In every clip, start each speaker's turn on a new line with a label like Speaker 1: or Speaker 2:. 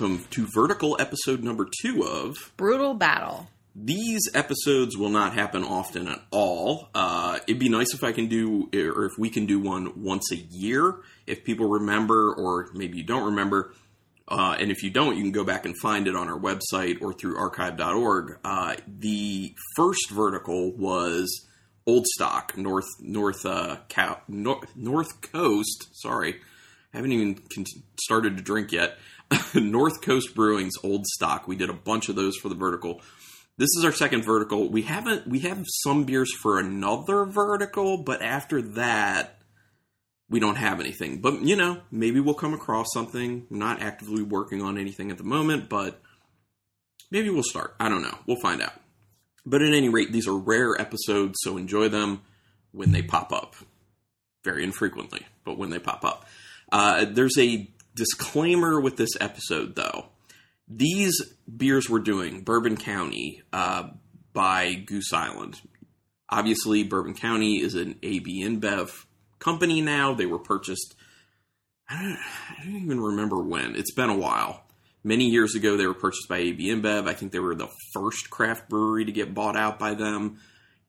Speaker 1: welcome to Vertical episode number two of
Speaker 2: Brutal Battle.
Speaker 1: These episodes will not happen often at all. Uh, it'd be nice if I can do, or if we can do one once a year. If people remember, or maybe you don't remember, uh, and if you don't, you can go back and find it on our website or through archive.org. Uh, the first vertical was Old Stock, North North uh, Cow, North, North Coast. Sorry, I haven't even con- started to drink yet. North Coast Brewing's Old Stock. We did a bunch of those for the vertical. This is our second vertical. We haven't we have some beers for another vertical, but after that we don't have anything. But you know, maybe we'll come across something. Not actively working on anything at the moment, but maybe we'll start. I don't know. We'll find out. But at any rate, these are rare episodes, so enjoy them when they pop up. Very infrequently, but when they pop up. Uh, there's a disclaimer with this episode, though. These beers we're doing, Bourbon County uh, by Goose Island. Obviously, Bourbon County is an AB InBev company now. They were purchased, I don't, I don't even remember when. It's been a while. Many years ago, they were purchased by AB InBev. I think they were the first craft brewery to get bought out by them.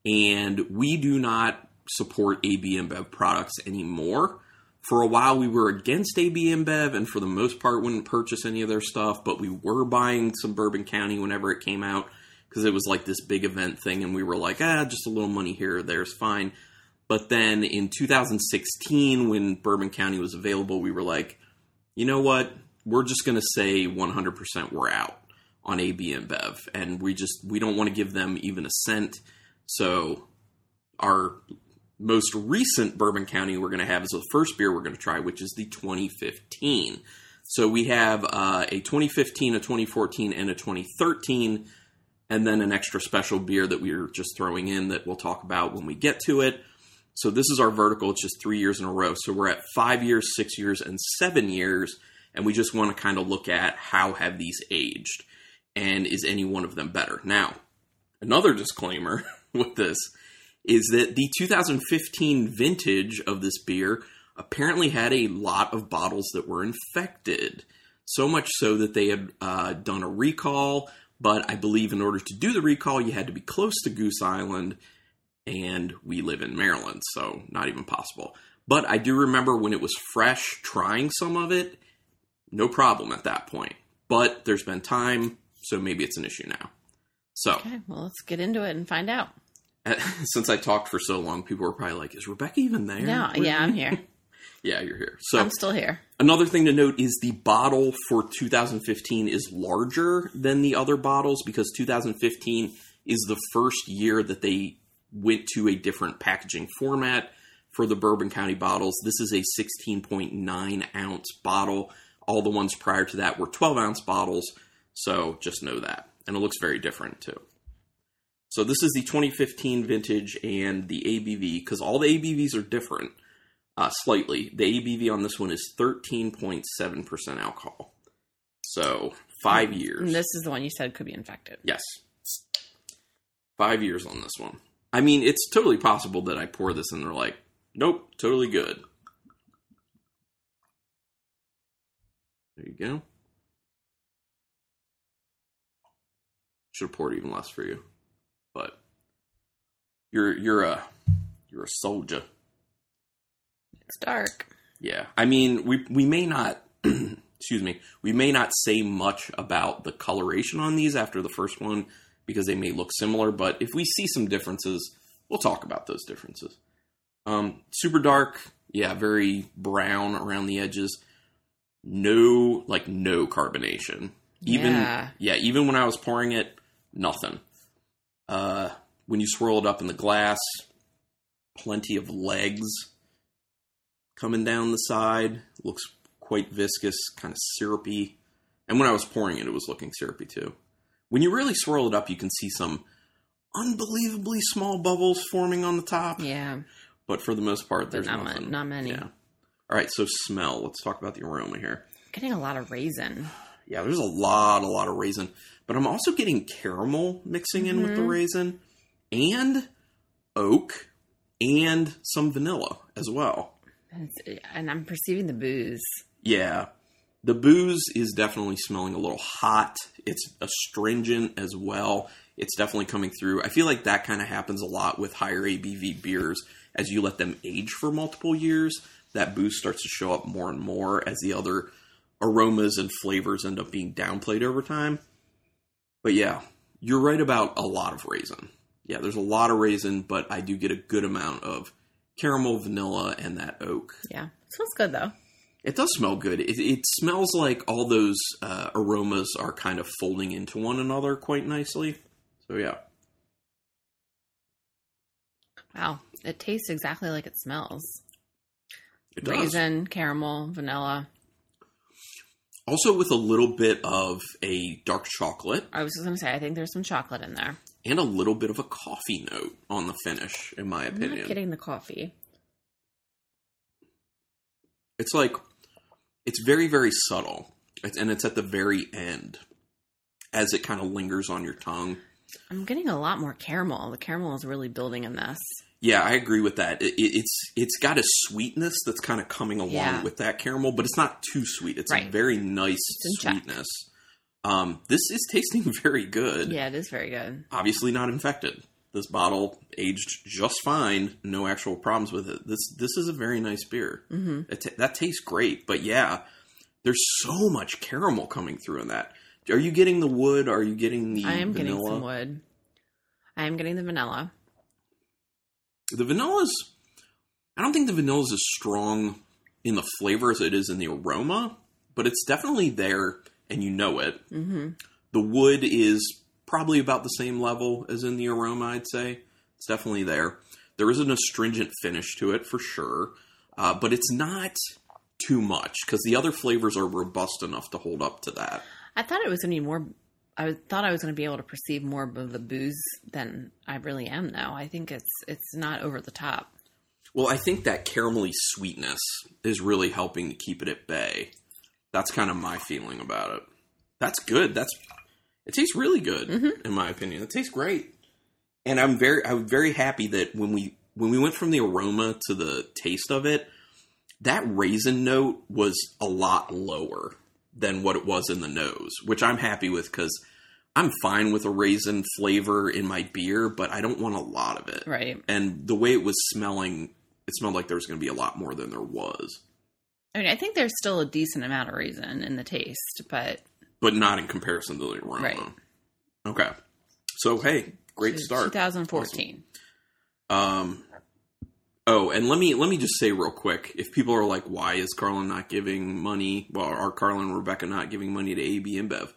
Speaker 1: And we do not support AB InBev products anymore. For a while, we were against AB InBev, and for the most part, wouldn't purchase any of their stuff. But we were buying some Bourbon County whenever it came out because it was like this big event thing, and we were like, ah, just a little money here or there is fine. But then in 2016, when Bourbon County was available, we were like, you know what? We're just going to say 100% we're out on AB InBev, and we just we don't want to give them even a cent. So our most recent Bourbon County we're going to have is the first beer we're going to try, which is the 2015. So we have uh, a 2015, a 2014, and a 2013, and then an extra special beer that we're just throwing in that we'll talk about when we get to it. So this is our vertical. It's just three years in a row. So we're at five years, six years, and seven years, and we just want to kind of look at how have these aged, and is any one of them better? Now, another disclaimer with this is that the 2015 vintage of this beer apparently had a lot of bottles that were infected. So much so that they had uh, done a recall, but I believe in order to do the recall, you had to be close to Goose Island, and we live in Maryland, so not even possible. But I do remember when it was fresh, trying some of it, no problem at that point. But there's been time, so maybe it's an issue now. So,
Speaker 2: Okay, well, let's get into it and find out.
Speaker 1: since I talked for so long, people were probably like, "Is Rebecca even there?"
Speaker 2: No,
Speaker 1: Where-
Speaker 2: yeah, I'm here.
Speaker 1: yeah, you're here. So
Speaker 2: I'm still here.
Speaker 1: another thing to note is the bottle for 2015 is larger than the other bottles because 2015 is the first year that they went to a different packaging format for the Bourbon County bottles. This is a 16.9 ounce bottle. All the ones prior to that were 12 ounce bottles, so just know that. And it looks very different too. So this is the 2015 vintage and the ABV because all the ABVs are different uh, slightly. The ABV on this one is 13.7% alcohol. So five years.
Speaker 2: And this is the one you said could be infected.
Speaker 1: yes. Five years on this one. I mean, it's totally possible that I pour this and they're like, nope, totally good. There you go. Should have poured even less for you, you're you're a you're a soldier.
Speaker 2: It's dark.
Speaker 1: Yeah, I mean, we we may not, excuse me, we may not say much about the coloration on these after the first one because they may look similar. But if we see some differences, we'll talk about those differences. Um, super dark, yeah, very brown around the edges. No, like no carbonation. Even
Speaker 2: Yeah.
Speaker 1: yeah, even when I was pouring it, nothing. Uh, when you swirl it up in the glass, plenty of legs coming down the side. Looks quite viscous, kind of syrupy. And when I was pouring it, it was looking syrupy too. When you really swirl it up, you can see some unbelievably small bubbles forming on the top.
Speaker 2: Yeah.
Speaker 1: But for the most part, there's
Speaker 2: not
Speaker 1: nothing.
Speaker 2: not many.
Speaker 1: Yeah. All right, so smell. Let's talk about the aroma here.
Speaker 2: Getting a lot of raisin.
Speaker 1: Yeah, there's a lot, a lot of raisin. But I'm also getting caramel mixing in with the
Speaker 2: Mhm.
Speaker 1: raisin and oak and some vanilla as well.
Speaker 2: And, I'm perceiving the booze.
Speaker 1: Yeah. The booze is definitely smelling a little hot. It's astringent as well. It's definitely coming through. I feel like that kind of happens a lot with higher ABV beers as you let them age for multiple years. That booze starts to show up more and more as the other aromas and flavors end up being downplayed over time. But yeah, you're right about a lot of raisin. Yeah, there's a lot of raisin, but I do get a good amount of caramel, vanilla, and that oak.
Speaker 2: Yeah. it smells good though.
Speaker 1: It does smell good. It, it smells like all those uh, aromas are kind of folding into one another quite nicely. So yeah,
Speaker 2: Wow. It tastes exactly like it smells.
Speaker 1: it does.
Speaker 2: Raisin, caramel, vanilla.
Speaker 1: Also with a little bit of a dark chocolate
Speaker 2: I was just gonna say I think there's some chocolate in there.
Speaker 1: And a little bit of a coffee note on the finish, in my
Speaker 2: I'm
Speaker 1: opinion.
Speaker 2: not getting the coffee.
Speaker 1: It's like it's very very subtle, It's- and it's at the very end as it kind of lingers on your tongue.
Speaker 2: I'm getting a lot more caramel. The caramel is really building in this.
Speaker 1: Yeah, I agree with that. It, it- it's it's got a sweetness that's kind of coming along
Speaker 2: Yeah.
Speaker 1: with that caramel, but it's not too sweet. It's a very nice
Speaker 2: sweetness. check.
Speaker 1: Um, this is tasting very good.
Speaker 2: Yeah, it is very good.
Speaker 1: Obviously not infected. This bottle aged just fine, no actual problems with it. This this is a very nice beer.
Speaker 2: hmm
Speaker 1: It ta- that tastes great, but yeah, there's so much caramel coming through in that. Are you getting the wood? Are you getting the
Speaker 2: I am
Speaker 1: vanilla?
Speaker 2: getting some wood. I am getting the vanilla.
Speaker 1: The vanilla's. I don't think the vanilla is as strong in the flavor as it is in the aroma, but it's definitely there, and you know it.
Speaker 2: hmm
Speaker 1: The wood is probably about the same level as in the aroma. I'd say it's definitely there. There is an astringent finish to it for sure, uh, but it's not too much because the other flavors are robust enough to hold up to that.
Speaker 2: I thought it was going to be more. I thought I was going to be able to perceive more of the booze than I really am now. I think it's it's not over the top.
Speaker 1: Well, I think that caramelly sweetness is really helping to keep it at bay. That's kind of my feeling about it. That's good. That's it tastes really good
Speaker 2: Mhm.
Speaker 1: in my opinion. It tastes great. And I'm very I'm very happy that when we when we went from the aroma to the taste of it, that raisin note was a lot lower than what it was in the nose, which I'm happy with cuz I'm fine with a raisin flavor in my beer, but I don't want a lot of it
Speaker 2: Right.
Speaker 1: and the way it was smelling, it smelled like there was going to be a lot more than there was,
Speaker 2: I mean, I think there's still a decent amount of raisin in the taste, but
Speaker 1: but not in comparison to the aroma.
Speaker 2: Right.
Speaker 1: Okay. So hey, great start.
Speaker 2: 2014.
Speaker 1: Um. Oh, and let me let me just say real quick, if people are like, why is Carlin not giving money? Well, are Carlin and Rebecca not giving money to AB InBev?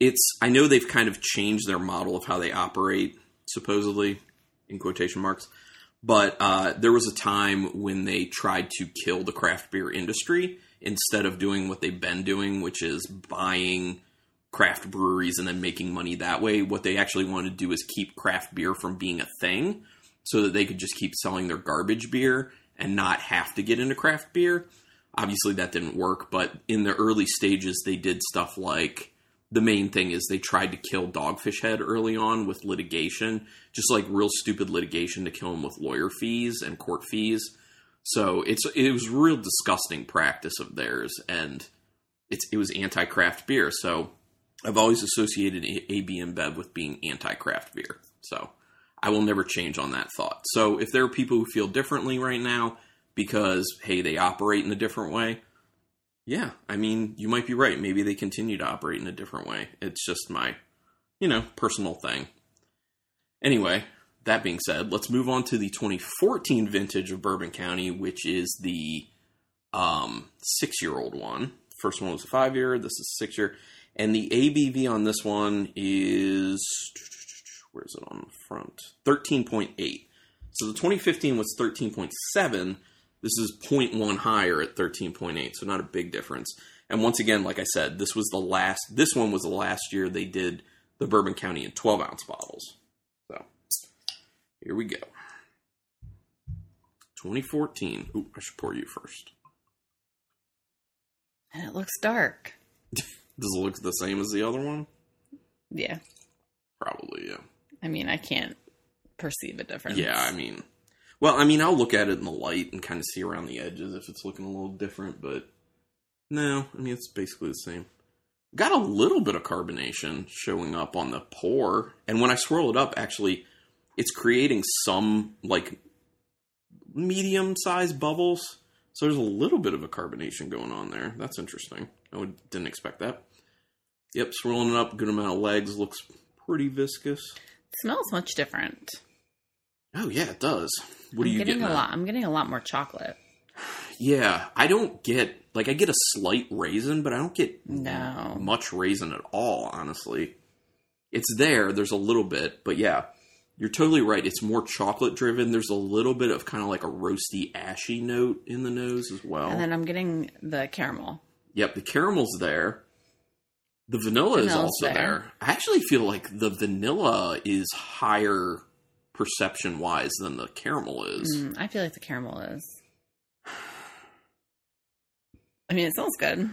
Speaker 1: It's I know they've kind of changed their model of how they operate, supposedly, in quotation marks. But uh, there was a time when they tried to kill the craft beer industry instead of doing what they've been doing, which is buying craft breweries and then making money that way. What they actually wanted to do is keep craft beer from being a thing so that they could just keep selling their garbage beer and not have to get into craft beer. Obviously, that didn't work, but in the early stages, they did stuff like the main thing is they tried to kill Dogfish Head early on with litigation, just like real stupid litigation to kill him with lawyer fees and court fees. So it's it was real disgusting practice of theirs, and it's it was anti craft beer. So I've always associated AB InBev with being anti craft beer. So I will never change on that thought. So if there are people who feel differently right now because hey they operate in a different way, yeah, I mean you might be right. Maybe they continue to operate in a different way. It's just my you know personal thing. Anyway, that being said, let's move on to the 2014 vintage of Bourbon County, which is the um, six year old one. First one was a five year, this is six year. And the ABV on this one is, where is it on the front? 13.8. So the 2015 was 13.7. This is 0.1 higher at 13.8, so not a big difference. And once again, like I said, this was the last, this one was the last year they did the Bourbon County in 12 ounce bottles. So here we go. 2014. Ooh, I should pour you first.
Speaker 2: And it looks dark.
Speaker 1: Does it look the same as the other one?
Speaker 2: Yeah.
Speaker 1: Probably, yeah.
Speaker 2: I mean, I can't perceive a difference.
Speaker 1: Yeah, I mean, well, I mean, I'll look at it in the light and kind of see around the edges if it's looking a little different, but No, I mean it's basically the same. Got a little bit of carbonation showing up on the pour, and when I swirl it up, actually, it's creating some like medium sized bubbles. So there's a little bit of a carbonation going on there. That's interesting. I would, didn't expect that. Yep, swirling it up, good amount of legs, looks pretty viscous.
Speaker 2: It smells much different.
Speaker 1: Oh yeah, it does. What
Speaker 2: I'm
Speaker 1: are you
Speaker 2: getting
Speaker 1: getting?
Speaker 2: a lot. I'm getting a lot more chocolate.
Speaker 1: Yeah, I don't get like I get a slight raisin, but I don't get
Speaker 2: No.
Speaker 1: much raisin at all. Honestly, it's there. There's a little bit, but yeah, you're totally right. It's more chocolate driven. There's a little bit of kind of like a roasty, ashy note in the nose as well.
Speaker 2: And then I'm getting the caramel.
Speaker 1: Yep, the caramel's there. The vanilla is also there.
Speaker 2: there.
Speaker 1: I actually feel like the vanilla is higher perception wise than the caramel is.
Speaker 2: Mm, I feel like the caramel is. I mean, it smells good.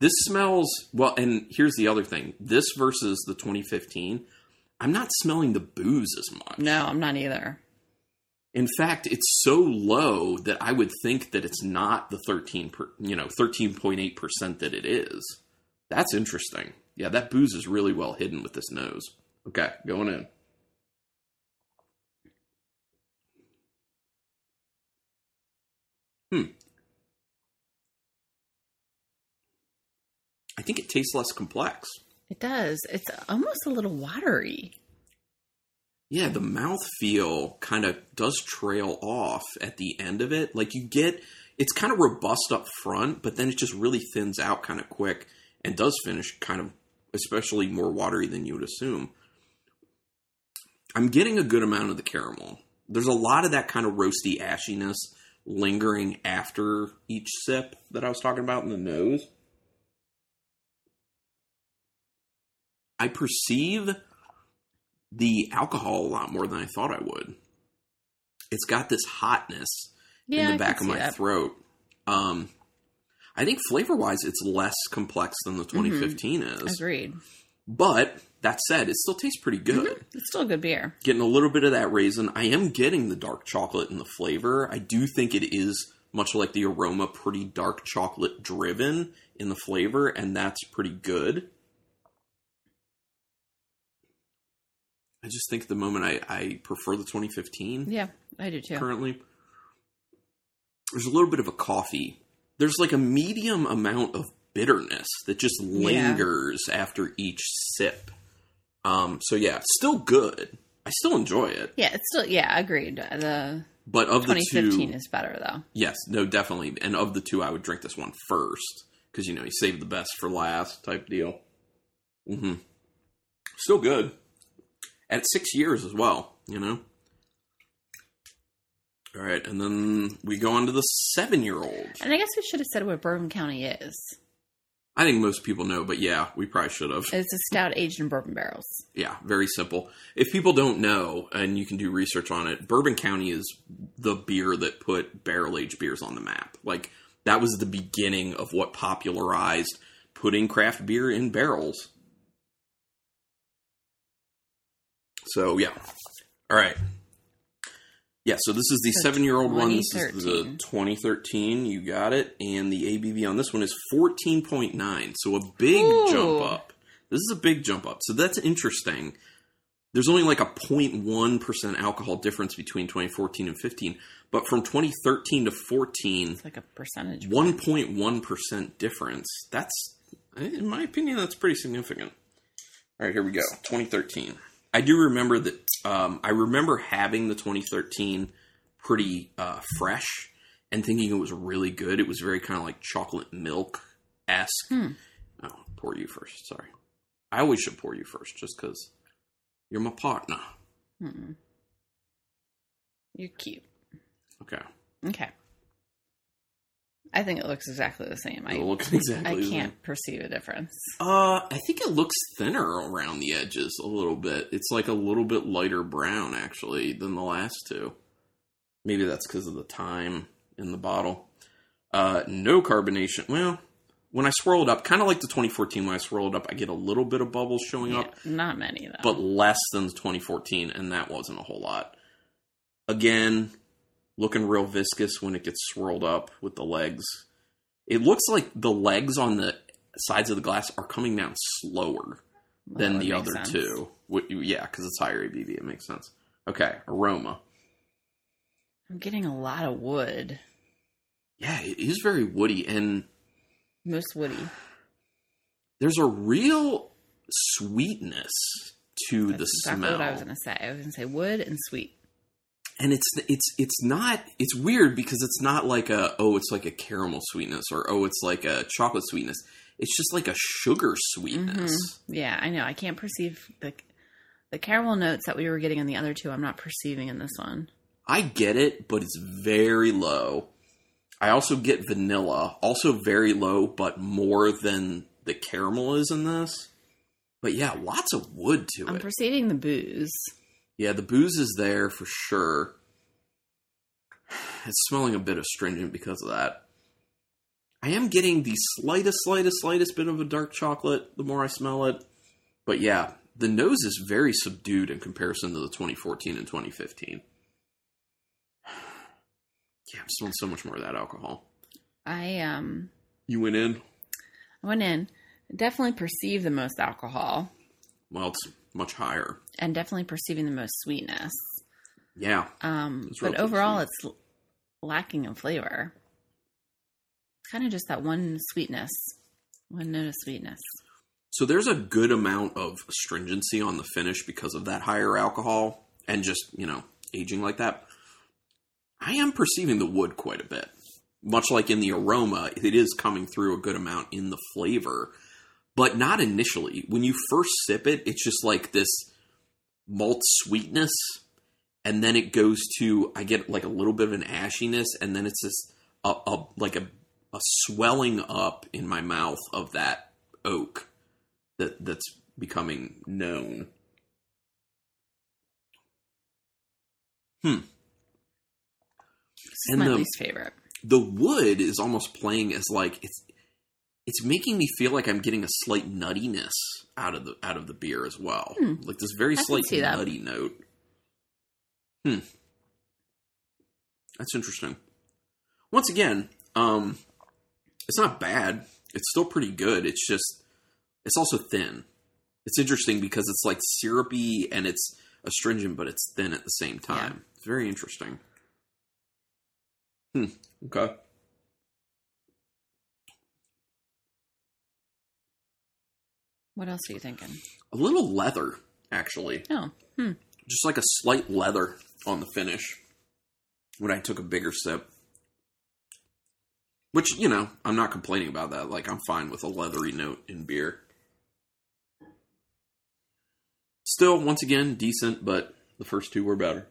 Speaker 1: This smells well, and here's the other thing: this versus the 2015, I'm not smelling the booze as much.
Speaker 2: No, I'm not either.
Speaker 1: In fact, it's so low that I would think that it's not the 13, per, you know, 13.8 percent that it is. That's interesting. Yeah, that booze is really well hidden with this nose. Okay, going in. Hmm. I think it tastes less complex.
Speaker 2: It does. It's almost a little watery.
Speaker 1: Yeah, the mouth feel kind of does trail off at the end of it. Like you get, it's kind of robust up front, but then it just really thins out kind of quick and does finish kind of, especially more watery than you would assume. I'm getting a good amount of the caramel. There's a lot of that kind of roasty ashiness lingering after each sip that I was talking about in the nose. I perceive the alcohol a lot more than I thought I would. It's got this hotness
Speaker 2: Yeah,
Speaker 1: in the back of my
Speaker 2: that.
Speaker 1: throat. Um, I think flavor wise, it's less complex than the 2015 is.
Speaker 2: Agreed.
Speaker 1: But that said, it still tastes pretty good. Mm-hmm.
Speaker 2: It's still a good beer.
Speaker 1: Getting a little bit of that raisin. I am getting the dark chocolate in the flavor. I do think it is much like the aroma, pretty dark chocolate driven in the flavor, and that's pretty good. I just think at the moment I, I prefer the 2015
Speaker 2: Yeah, I do too.
Speaker 1: currently. There's a little bit of a coffee. There's like a medium amount of bitterness that just lingers after each sip. Um, so yeah, still good. I still enjoy it.
Speaker 2: Yeah, it's still yeah, agreed. The
Speaker 1: But of the
Speaker 2: 2015
Speaker 1: two,
Speaker 2: is better though.
Speaker 1: yes, no, definitely. And of the two, I would drink this one first because you know you save the best for last type deal. Mm-hmm. Still good at six years as well. You know. All right, and then we go on to the seven-year-old.
Speaker 2: And I guess we should have said what Bourbon County is.
Speaker 1: I think most people know, but yeah, we probably should have.
Speaker 2: It's a stout aged in bourbon barrels.
Speaker 1: Yeah, very simple. If people don't know, and you can do research on it, Bourbon County is the beer that put barrel aged beers on the map. Like, that was the beginning of what popularized putting craft beer in barrels. So, yeah. All right. Yeah, so this is the
Speaker 2: So
Speaker 1: seven year old one. This is the
Speaker 2: 2013.
Speaker 1: 2013. You got it. And the ABV on this one is 14.9. So a big
Speaker 2: Ooh.
Speaker 1: jump up. This is a big jump up. So that's interesting. There's only like a 0.1% alcohol difference between 2014 and 15. But from 2013 to 14,
Speaker 2: It's like a percentage.
Speaker 1: 1.1% difference. That's, in my opinion, that's pretty significant. All right, here we go. 2013. I do remember that. Um, I remember having the 2013 pretty uh, fresh and thinking it was really good. It was very kind of like chocolate milk esque.
Speaker 2: Hmm.
Speaker 1: Oh, pour you first. Sorry. I always should pour you first just because you're my partner.
Speaker 2: Mm-mm. You're cute.
Speaker 1: Okay.
Speaker 2: Okay. I think it looks exactly the same.
Speaker 1: It
Speaker 2: I
Speaker 1: looks exactly
Speaker 2: I can't perceive a difference.
Speaker 1: Uh, I think it looks thinner around the edges a little bit. It's like a little bit lighter brown actually than the last two. Maybe that's because of the time in the bottle. Uh, no carbonation. Well, when I swirl it up, kind of like the 2014 when I swirl it up, I get a little bit of bubbles showing
Speaker 2: Yeah,
Speaker 1: up,
Speaker 2: not many though.
Speaker 1: but less than the 2014, and that wasn't a whole lot. Again, looking real viscous when it gets swirled up with the legs. It looks like the legs on the sides of the glass are coming down slower
Speaker 2: Well,
Speaker 1: than the other
Speaker 2: sense.
Speaker 1: two. Yeah, because it's higher ABV. It makes sense. Okay, aroma.
Speaker 2: I'm getting a lot of wood.
Speaker 1: Yeah, it is very woody, and
Speaker 2: Most woody.
Speaker 1: there's a real sweetness to
Speaker 2: That's
Speaker 1: the
Speaker 2: exactly
Speaker 1: smell.
Speaker 2: what I was going to say. I was going to say wood and sweet.
Speaker 1: And it's it's it's not it's weird because it's not like a oh it's like a caramel sweetness or oh it's like a chocolate sweetness. It's just like a sugar sweetness.
Speaker 2: Mhm. Yeah, I know. I can't perceive the the caramel notes that we were getting in the other two. I'm not perceiving in this one.
Speaker 1: I get it, but it's very low. I also get vanilla, also very low, but more than the caramel is in this. But yeah, lots of wood to
Speaker 2: I'm
Speaker 1: it.
Speaker 2: perceiving the booze.
Speaker 1: Yeah, the booze is there for sure. It's smelling a bit astringent because of that. I am getting the slightest, slightest, slightest bit of a dark chocolate the more I smell it. But yeah, the nose is very subdued in comparison to the 2014 and 2015. Yeah, I'm smelling so much more of that alcohol.
Speaker 2: I um
Speaker 1: You went in?
Speaker 2: I went in, definitely perceive the most alcohol,
Speaker 1: Well, it's much higher.
Speaker 2: And definitely perceiving the most sweetness.
Speaker 1: Yeah.
Speaker 2: Um,
Speaker 1: It's
Speaker 2: but overall,
Speaker 1: sweet.
Speaker 2: it's lacking in flavor. Kind of just that one sweetness, one note of sweetness.
Speaker 1: So there's a good amount of stringency on the finish because of that higher alcohol and just, you know, aging like that. I am perceiving the wood quite a bit. Much like in the aroma, it is coming through a good amount in the flavor, but not initially. When you first sip it, it's just like this malt sweetness, and then it goes to I get like a little bit of an ashiness, and then it's this a, a like a a swelling up in my mouth of that oak that that's becoming known. Hmm.
Speaker 2: This is
Speaker 1: And
Speaker 2: my
Speaker 1: the-
Speaker 2: least favorite.
Speaker 1: The wood is almost playing as like it's it's making me feel like I'm getting a slight nuttiness out of the out of the beer as well.
Speaker 2: Hmm.
Speaker 1: Like this very
Speaker 2: I
Speaker 1: slight nutty note. Hmm. That's interesting. Once again, um it's not bad. It's still pretty good. It's just it's also thin. It's interesting because it's like syrupy and it's astringent, but it's thin at the same time. It's very interesting. Hmm. Okay.
Speaker 2: What else are you thinking?
Speaker 1: A little leather, actually.
Speaker 2: Oh, hmm.
Speaker 1: Just like a slight leather on the finish when I took a bigger sip. Which, you know, I'm not complaining about that. Like, I'm fine with a leathery note in beer. Still, once again, decent, but the first two were better.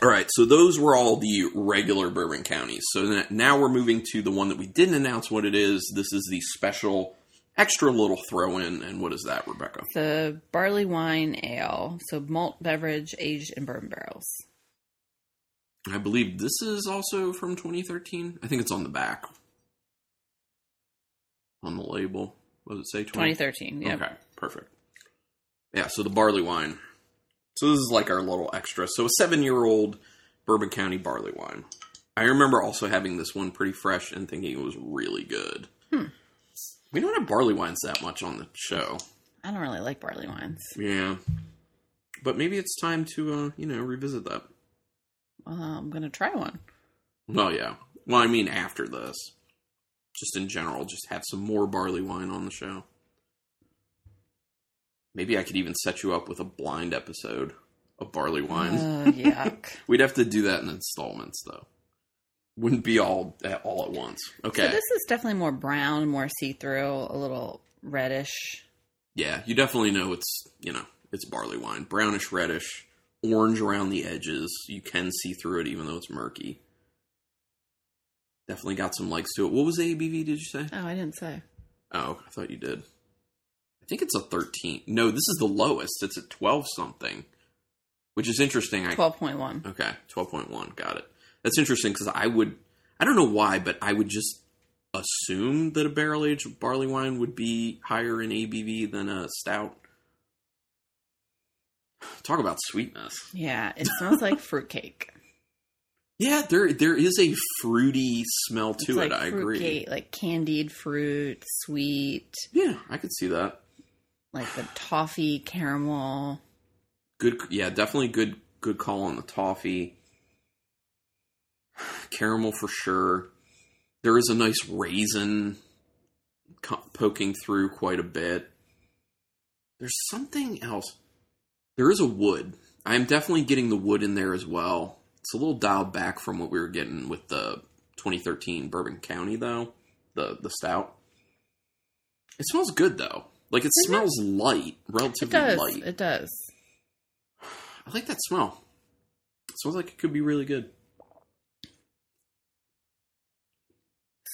Speaker 1: All right, so those were all the regular bourbon counties. So now we're moving to the one that we didn't announce what it is. This is the special, extra little throw in. And what is that, Rebecca?
Speaker 2: the barley wine ale, so malt beverage aged in bourbon barrels.
Speaker 1: I believe this is also from 2013. I think it's on the back. On the label. What does it say? 20?
Speaker 2: 2013. Yeah.
Speaker 1: Okay, perfect. Yeah, so the barley wine. So this is like our little extra. So a seven year old Bourbon County barley wine. I remember also having this one pretty fresh and thinking it was really good.
Speaker 2: Hmm.
Speaker 1: We don't have barley wines that much on the show.
Speaker 2: I don't really like barley wines.
Speaker 1: Yeah. But maybe it's time to, uh, you know, revisit that.
Speaker 2: Well, I'm gonna try one.
Speaker 1: Well, yeah. Well, I mean, after this, just in general, just have some more barley wine on the show. Maybe I could even set you up with a blind episode of barley wine.
Speaker 2: Uh, yuck.
Speaker 1: We'd have to do that in installments, though. Wouldn't be all all at once. Okay.
Speaker 2: So this is definitely more brown, more see through, a little reddish.
Speaker 1: yeah, you definitely know it's you know it's barley wine, brownish reddish, orange around the edges. You can see through it, even though it's murky. Definitely got some legs to it. What was the ABV? Did you say?
Speaker 2: Oh, I didn't say.
Speaker 1: Oh, I thought you did. I think it's a 13. No, this is the lowest. It's a 12 something, which is interesting. I,
Speaker 2: Twelve point one.
Speaker 1: Okay, 12.1. Got it. That's interesting because I would, I don't know why, but I would just assume that a barrel aged barley wine would be higher in ABV than a stout. Talk about sweetness.
Speaker 2: Yeah, it smells like fruitcake.
Speaker 1: Yeah, there there is a fruity smell
Speaker 2: It's
Speaker 1: to
Speaker 2: like
Speaker 1: it. I agree.
Speaker 2: cake, like candied fruit, sweet,
Speaker 1: Yeah, I could see that.
Speaker 2: Like the toffee caramel.
Speaker 1: Good, yeah, definitely good. Good call on the toffee. Caramel for sure. There is a nice raisin poking through quite a bit. There's something else. There is a wood. I am definitely getting the wood in there as well. It's a little dialed back from what we were getting with the 2013 Bourbon County, though. The the stout. It smells good though. Like it
Speaker 2: Does it?
Speaker 1: smells light,
Speaker 2: It
Speaker 1: relatively
Speaker 2: does.
Speaker 1: light.
Speaker 2: It does.
Speaker 1: I like that smell. It smells like it could be really good.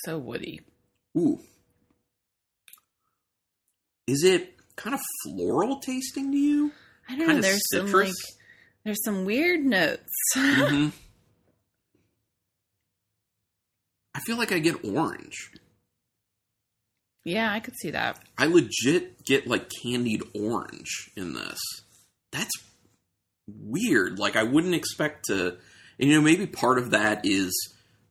Speaker 2: So woody.
Speaker 1: Ooh. Is it kind of floral tasting to you?
Speaker 2: I don't
Speaker 1: Kinda
Speaker 2: know. There's some like there's some weird notes.
Speaker 1: hmm I feel like I get orange.
Speaker 2: Yeah, I could see that.
Speaker 1: I legit get like candied orange in this. That's weird. Like I wouldn't expect to. And you know, maybe part of that is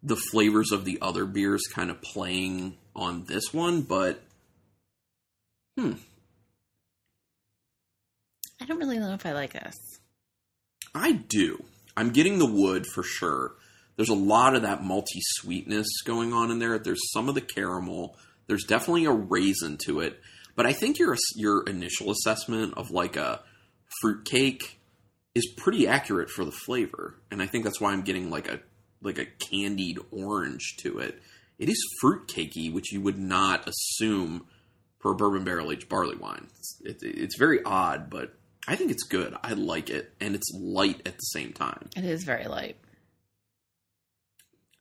Speaker 1: the flavors of the other beers kind of playing on this one, but hmm,
Speaker 2: I don't really know if I like this.
Speaker 1: I do. I'm getting the wood for sure. There's a lot of that malty sweetness going on in there. There's some of the caramel. There's definitely a raisin to it. But I think your your initial assessment of like a fruit cake is pretty accurate for the flavor, and I think that's why I'm getting like a like a candied orange to it. It is fruit cakey, which you would not assume for a bourbon barrel aged barley wine. It's, it, it's very odd, but I think it's good. I like it, and it's light at the same time.
Speaker 2: It is very light.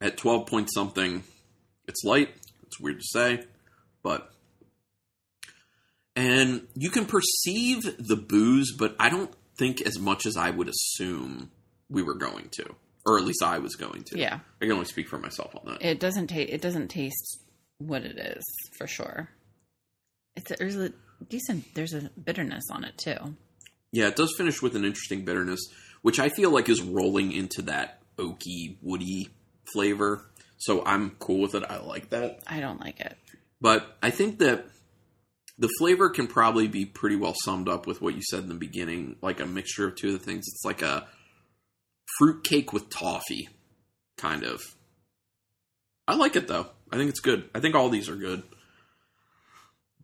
Speaker 1: At 12 point something, it's light. It's weird to say, but. And you can perceive the booze, but I don't think as much as I would assume we were going to, or at least I was going to.
Speaker 2: Yeah.
Speaker 1: I can only speak for myself on that.
Speaker 2: It doesn't taste. It doesn't taste what it is for sure. It's a, there's a decent. There's a bitterness on it too.
Speaker 1: Yeah, it does finish with an interesting bitterness, which I feel like is rolling into that oaky, woody flavor. So I'm cool with it. I like that.
Speaker 2: I don't like it.
Speaker 1: But I think that the flavor can probably be pretty well summed up with what you said in the beginning, like a mixture of two of the things. It's like a fruit cake with toffee, kind of. I like it though. I think it's good. I think all these are good.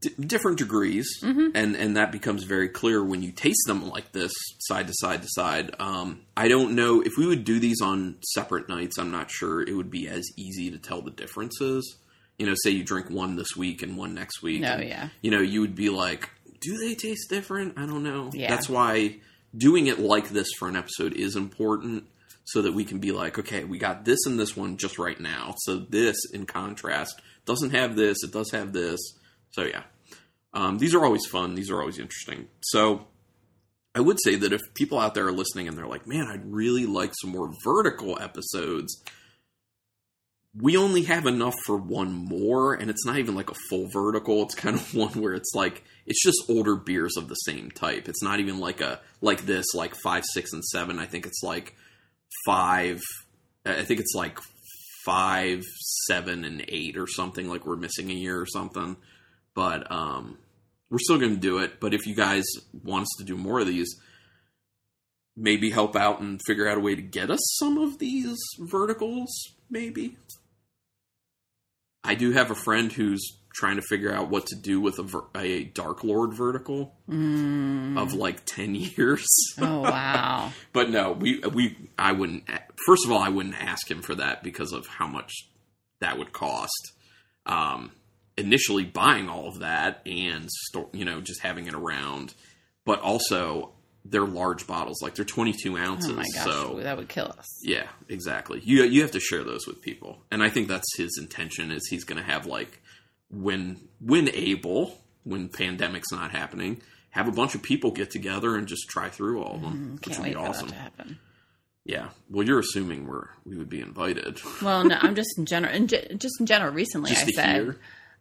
Speaker 1: D- different degrees,
Speaker 2: Mhm.
Speaker 1: and and that becomes very clear when you taste them like this, side to side to side. Um, I don't know if we would do these on separate nights. I'm not sure it would be as easy to tell the differences. You know, say you drink one this week and one next week.
Speaker 2: No,
Speaker 1: and,
Speaker 2: yeah.
Speaker 1: You know, you would be like, do they taste different? I don't know.
Speaker 2: Yeah.
Speaker 1: That's why doing it like this for an episode is important so that we can be like, okay, we got this and this one just right now. So this, in contrast, doesn't have this. It does have this. So yeah, um, these are always fun. These are always interesting. So I would say that if people out there are listening and they're like, man, I'd really like some more vertical episodes. We only have enough for one more, and it's not even like a full vertical. It's kind of one where it's like it's just older beers of the same type. It's not even like a like this, like five, six, and seven. I think it's like five. I think it's like five, seven, and eight or something. Like we're missing a year or something. But um, we're still going to do it. But if you guys want us to do more of these, maybe help out and figure out a way to get us some of these verticals, maybe. I do have a friend who's trying to figure out what to do with a, ver- a Dark Lord vertical
Speaker 2: Mm.
Speaker 1: of like 10 years.
Speaker 2: Oh wow.
Speaker 1: but no, we we I wouldn't first of all I wouldn't ask him for that because of how much that would cost. Um initially buying all of that and store, you know, just having it around, but also they're large bottles, like they're 22 ounces.
Speaker 2: Oh my gosh,
Speaker 1: so
Speaker 2: that would kill us.
Speaker 1: yeah, exactly. You you have to share those with people, and I think that's his intention. Is he's going to have like when when able, when pandemic's not happening, have a bunch of people get together and just try through all of them,
Speaker 2: Mm,
Speaker 1: which
Speaker 2: Can't
Speaker 1: would
Speaker 2: wait
Speaker 1: be
Speaker 2: for
Speaker 1: awesome.
Speaker 2: that to happen.
Speaker 1: Yeah. Well, you're assuming we're we would be invited.
Speaker 2: Well, no, I'm just in general, in ge- just in general. Recently,
Speaker 1: Just
Speaker 2: I said,
Speaker 1: hear?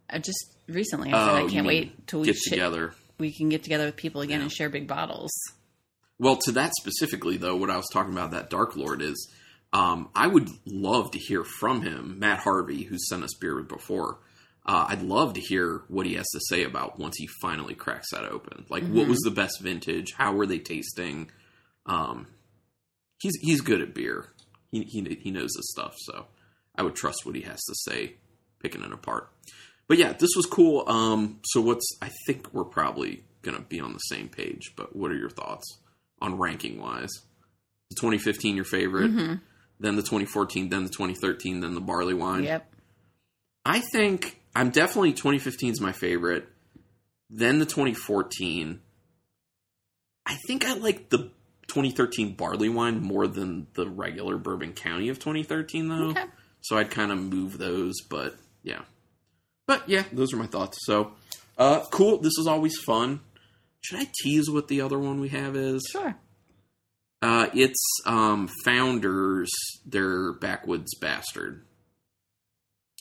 Speaker 2: I just recently I
Speaker 1: Oh,
Speaker 2: said I can't wait till we
Speaker 1: get
Speaker 2: sh-
Speaker 1: together.
Speaker 2: we can get together with people again
Speaker 1: Yeah.
Speaker 2: and share big bottles.
Speaker 1: Well, to that specifically though, what I was talking about that Dark Lord is Um, I would love to hear from him, Matt Harvey, who sent us beer before. Uh, I'd love to hear what he has to say about once he finally cracks that open. Like, what was the best vintage? How were they tasting? Um, he's he's good at beer. He, he he knows this stuff, so I would trust what he has to say, picking it apart. But yeah, this was cool. Um, so what's I think we're probably gonna be on the same page. But what are your thoughts on ranking wise? The 2015 your favorite, then the 2014, then the 2013, then the barley wine.
Speaker 2: Yep.
Speaker 1: I think I'm definitely 2015 is my favorite. Then the 2014. I think I like the 2013 barley wine more than the regular Bourbon County of 2013 though.
Speaker 2: Okay.
Speaker 1: So I'd kind of move those, but yeah. But yeah, those are my thoughts. So uh cool. This is always fun. Should I tease what the other one we have is?
Speaker 2: Sure.
Speaker 1: Uh, it's um, Founders, their Backwoods Bastard.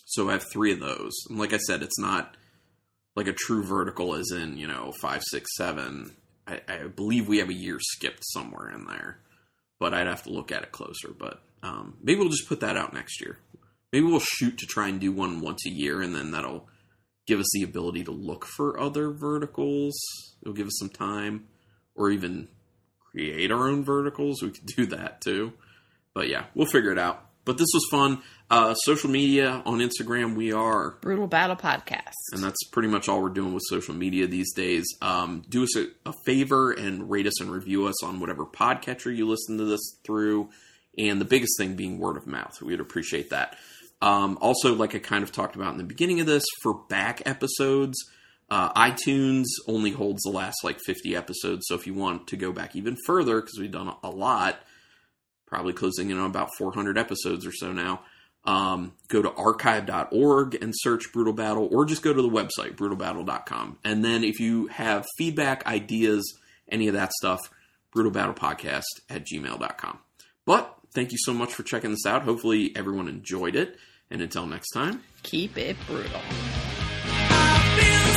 Speaker 1: So I have three of those. And like I said, it's not like a true vertical as in, you know, five, six, seven. I, I believe we have a year skipped somewhere in there. But I'd have to look at it closer. But um, maybe we'll just put that out next year. Maybe we'll shoot to try and do one once a year, and then that'll give us the ability to look for other verticals. It'll give us some time, or even create our own verticals. We could do that too. But yeah, we'll figure it out. But this was fun. Uh, social media on Instagram, we are
Speaker 2: Brutal Battle Podcast.
Speaker 1: and that's pretty much all we're doing with social media these days. Um, do us a, a favor and rate us and review us on whatever podcatcher you listen to this through. And the biggest thing being word of mouth. We'd appreciate that. Um, also, like I kind of talked about in the beginning of this, for back episodes, uh, iTunes only holds the last like 50 episodes. So if you want to go back even further, because we've done a lot, probably closing in on about 400 episodes or so now. Um, go to archive.org and search Brutal Battle, or just go to the website, brutalbattle.com. And then if you have feedback, ideas, any of that stuff, brutalbattlepodcast at gmail.com. But thank you so much for checking this out. Hopefully, everyone enjoyed it. And until next time.
Speaker 2: Keep it brutal.
Speaker 3: I feel so